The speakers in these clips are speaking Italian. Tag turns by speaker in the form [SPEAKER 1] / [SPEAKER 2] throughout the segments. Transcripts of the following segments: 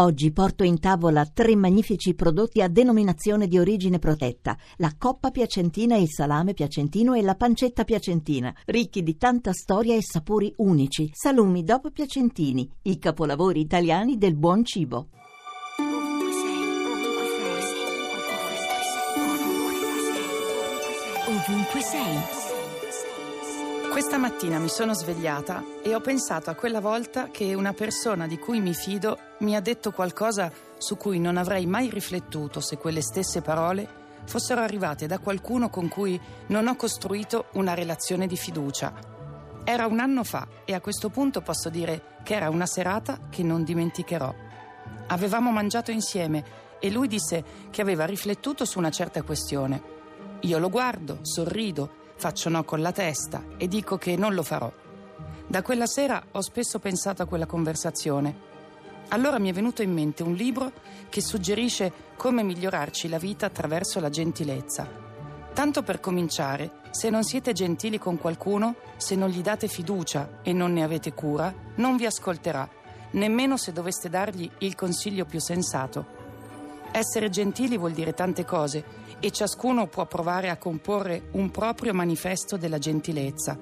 [SPEAKER 1] Oggi porto in tavola tre magnifici prodotti a denominazione di origine protetta: la coppa piacentina, il salame piacentino e la pancetta piacentina, ricchi di tanta storia e sapori unici. Salumi dopo piacentini, i capolavori italiani del buon cibo.
[SPEAKER 2] Ovunque sei. Questa mattina mi sono svegliata e ho pensato a quella volta che una persona di cui mi fido mi ha detto qualcosa su cui non avrei mai riflettuto se quelle stesse parole fossero arrivate da qualcuno con cui non ho costruito una relazione di fiducia. Era un anno fa e a questo punto posso dire che era una serata che non dimenticherò. Avevamo mangiato insieme e lui disse che aveva riflettuto su una certa questione. Io lo guardo, sorrido faccio no con la testa e dico che non lo farò. Da quella sera ho spesso pensato a quella conversazione. Allora mi è venuto in mente un libro che suggerisce come migliorarci la vita attraverso la gentilezza. Tanto per cominciare, se non siete gentili con qualcuno, se non gli date fiducia e non ne avete cura, non vi ascolterà, nemmeno se doveste dargli il consiglio più sensato. Essere gentili vuol dire tante cose e ciascuno può provare a comporre un proprio manifesto della gentilezza.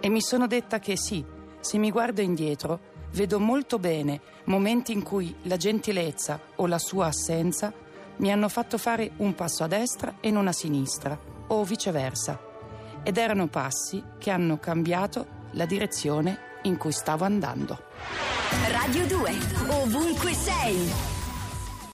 [SPEAKER 2] E mi sono detta che sì, se mi guardo indietro, vedo molto bene momenti in cui la gentilezza o la sua assenza mi hanno fatto fare un passo a destra e non a sinistra, o viceversa. Ed erano passi che hanno cambiato la direzione in cui stavo andando.
[SPEAKER 3] Radio 2, ovunque sei.